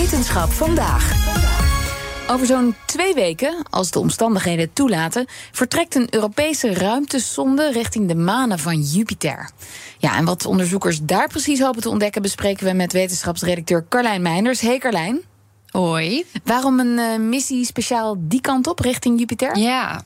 Wetenschap vandaag. Over zo'n twee weken, als de omstandigheden het toelaten, vertrekt een Europese ruimtesonde richting de manen van Jupiter. Ja, en wat onderzoekers daar precies hopen te ontdekken, bespreken we met wetenschapsredacteur Carlijn Meinders. Hey Carlijn. Hoi. Waarom een uh, missie speciaal die kant op, richting Jupiter? Ja,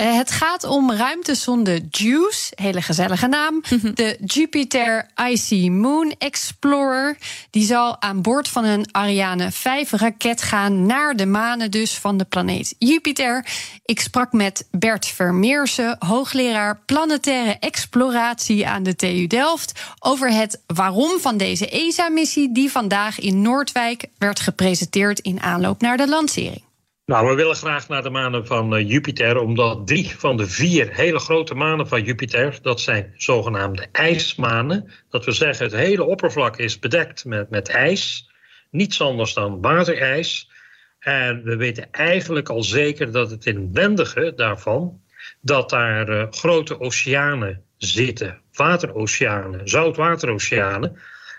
uh, het gaat om ruimtesonde JUICE, hele gezellige naam. de Jupiter Icy Moon Explorer. Die zal aan boord van een Ariane 5 raket gaan naar de manen dus van de planeet Jupiter. Ik sprak met Bert Vermeersen, hoogleraar planetaire exploratie aan de TU Delft, over het waarom van deze ESA-missie die vandaag in Noordwijk werd gepresenteerd in aanloop naar de lancering. Nou, we willen graag naar de manen van eh, Jupiter, omdat drie van de vier hele grote manen van Jupiter, dat zijn zogenaamde ijsmanen. Dat wil zeggen, het hele oppervlak is bedekt met, met ijs, niets anders dan waterijs. En we weten eigenlijk al zeker dat het inwendige daarvan, dat daar uh, grote oceanen zitten, wateroceanen, zoutwateroceanen.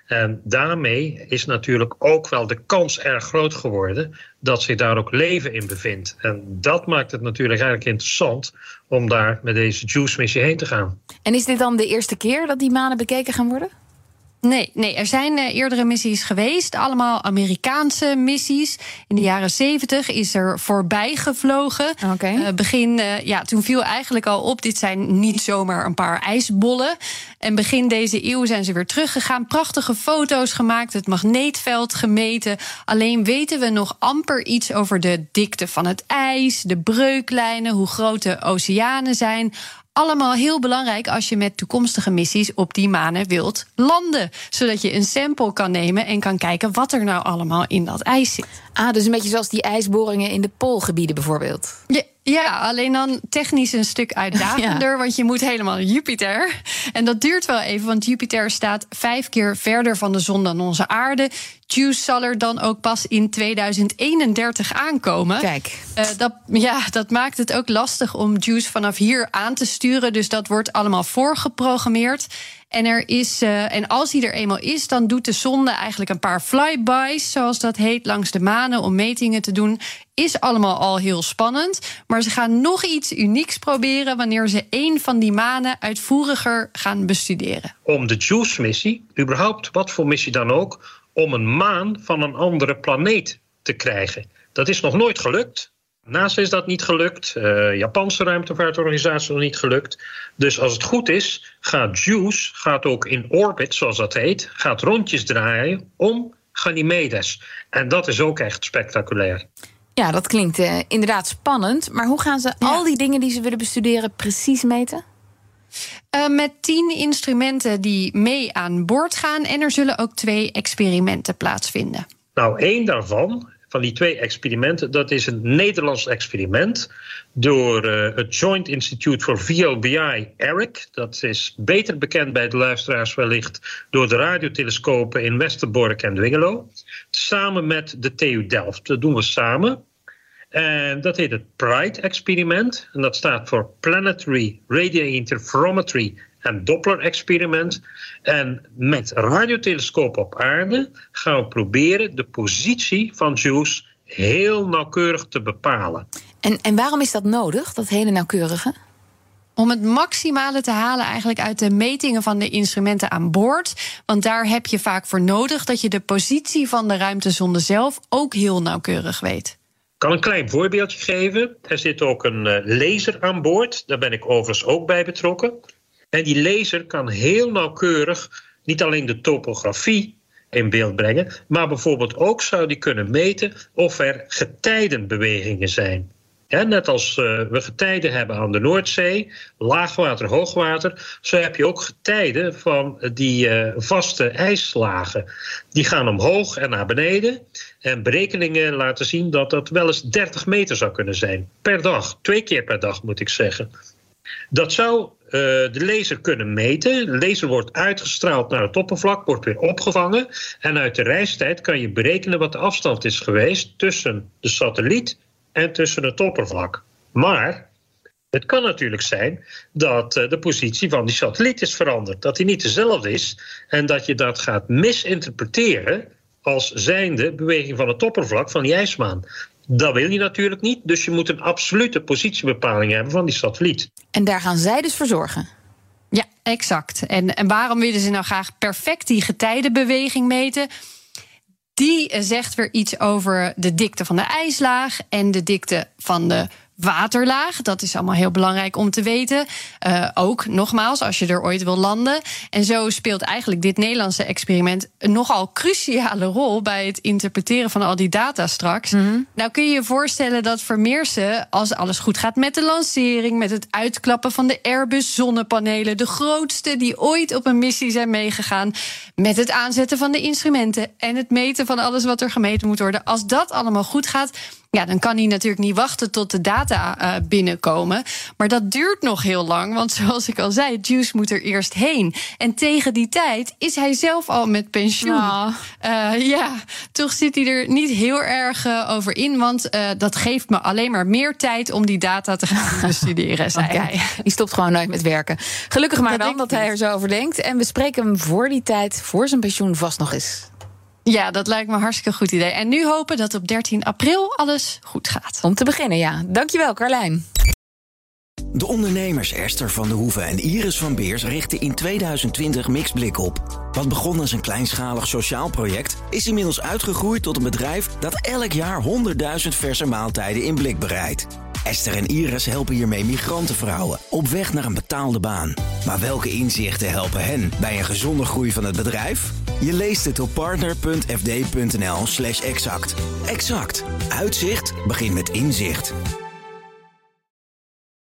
En daarmee is natuurlijk ook wel de kans erg groot geworden dat zich daar ook leven in bevindt. En dat maakt het natuurlijk eigenlijk interessant om daar met deze Juice-missie heen te gaan. En is dit dan de eerste keer dat die manen bekeken gaan worden? Nee, nee, er zijn uh, eerdere missies geweest, allemaal Amerikaanse missies. In de jaren zeventig is er voorbij gevlogen. Okay. Uh, begin, uh, ja, toen viel eigenlijk al op, dit zijn niet zomaar een paar ijsbollen. En begin deze eeuw zijn ze weer teruggegaan. Prachtige foto's gemaakt, het magneetveld gemeten. Alleen weten we nog amper iets over de dikte van het ijs, de breuklijnen, hoe groot de oceanen zijn allemaal heel belangrijk als je met toekomstige missies op die manen wilt landen. Zodat je een sample kan nemen en kan kijken wat er nou allemaal in dat ijs zit. Ah, dus een beetje zoals die ijsboringen in de poolgebieden bijvoorbeeld. Ja, ja, alleen dan technisch een stuk uitdagender, ja. want je moet helemaal naar Jupiter. En dat duurt wel even, want Jupiter staat vijf keer verder van de zon dan onze aarde. JUICE zal er dan ook pas in 2031 aankomen. Kijk. Uh, dat, ja, dat maakt het ook lastig om JUICE vanaf hier aan te sturen. Dus dat wordt allemaal voorgeprogrammeerd. En, er is, uh, en als hij er eenmaal is, dan doet de zonde eigenlijk een paar flybys, zoals dat heet, langs de manen om metingen te doen. Is allemaal al heel spannend. Maar ze gaan nog iets unieks proberen wanneer ze één van die manen uitvoeriger gaan bestuderen. Om de JUICE-missie, überhaupt wat voor missie dan ook, om een maan van een andere planeet te krijgen. Dat is nog nooit gelukt. NASA is dat niet gelukt. Uh, Japanse ruimtevaartorganisatie nog niet gelukt. Dus als het goed is, gaat JUICE gaat ook in orbit, zoals dat heet, gaat rondjes draaien om Ganymedes. En dat is ook echt spectaculair. Ja, dat klinkt uh, inderdaad spannend. Maar hoe gaan ze ja. al die dingen die ze willen bestuderen precies meten? Uh, met tien instrumenten die mee aan boord gaan. En er zullen ook twee experimenten plaatsvinden. Nou, één daarvan, van die twee experimenten, dat is een Nederlands experiment door uh, het Joint Institute for VLBI, ERIC. Dat is beter bekend bij de luisteraars wellicht door de radiotelescopen in Westerbork en Dwingelo. Samen met de TU Delft. Dat doen we samen. En dat heet het PRIDE-experiment. En dat staat voor Planetary Radio Interferometry en Doppler-experiment. En met radiotelescopen op aarde gaan we proberen de positie van JUICE heel nauwkeurig te bepalen. En, en waarom is dat nodig, dat hele nauwkeurige? om het maximale te halen eigenlijk uit de metingen van de instrumenten aan boord. Want daar heb je vaak voor nodig dat je de positie van de ruimtezonde zelf ook heel nauwkeurig weet kan een klein voorbeeldje geven. Er zit ook een uh, laser aan boord. Daar ben ik overigens ook bij betrokken. En die laser kan heel nauwkeurig niet alleen de topografie in beeld brengen, maar bijvoorbeeld ook zou die kunnen meten of er getijdenbewegingen zijn. Ja, net als uh, we getijden hebben aan de Noordzee, laagwater, hoogwater, zo heb je ook getijden van die uh, vaste ijslagen. Die gaan omhoog en naar beneden. En berekeningen laten zien dat dat wel eens 30 meter zou kunnen zijn. Per dag, twee keer per dag moet ik zeggen. Dat zou uh, de laser kunnen meten. De laser wordt uitgestraald naar het oppervlak, wordt weer opgevangen. En uit de reistijd kan je berekenen wat de afstand is geweest tussen de satelliet en tussen het oppervlak. Maar het kan natuurlijk zijn dat uh, de positie van die satelliet is veranderd. Dat die niet dezelfde is. En dat je dat gaat misinterpreteren als zijnde beweging van het oppervlak van die ijsbaan. Dat wil je natuurlijk niet, dus je moet een absolute positiebepaling hebben van die satelliet. En daar gaan zij dus voor zorgen. Ja, exact. En, en waarom willen ze nou graag perfect die getijdenbeweging meten? Die zegt weer iets over de dikte van de ijslaag en de dikte van de waterlaag. Dat is allemaal heel belangrijk om te weten. Uh, ook nogmaals, als je er ooit wil landen. En zo speelt eigenlijk dit Nederlandse experiment een nogal cruciale rol bij het interpreteren van al die data straks. Mm -hmm. Nou kun je je voorstellen dat Vermeersen, als alles goed gaat met de lancering, met het uitklappen van de Airbus zonnepanelen, de grootste die ooit op een missie zijn meegegaan, met het aanzetten van de instrumenten en het meten van alles wat er gemeten moet worden. Als dat allemaal goed gaat ja, dan kan hij natuurlijk niet wachten tot de data uh, binnenkomen. Maar dat duurt nog heel lang, want zoals ik al zei, Juice moet er eerst heen. En tegen die tijd is hij zelf al met pensioen. Oh. Uh, ja, toch zit hij er niet heel erg uh, over in, want dat geeft me alleen maar meer tijd om die data te gaan bestuderen. zei okay. hij. Die stopt gewoon nooit met werken. Gelukkig maar Dat denk dat hij er zo over denkt. En we spreken hem voor die tijd, voor zijn pensioen, vast nog eens. Ja, dat lijkt me een hartstikke goed idee. En nu hopen dat op 13 april alles goed gaat. Om te beginnen, ja. Dankjewel, Carlijn. De ondernemers Esther van de Hoeven en Iris van Beers richten in 2020 Mixblik op. Wat begon als een kleinschalig sociaal project, is inmiddels uitgegroeid tot een bedrijf dat elk jaar 100.000 verse maaltijden in blik bereidt. Esther en Iris helpen hiermee migrantenvrouwen op weg naar een betaalde baan. Maar welke inzichten helpen hen bij een gezonde groei van het bedrijf? Je leest het op partner.fd.nl/slash exact. Exact. Uitzicht begint met inzicht.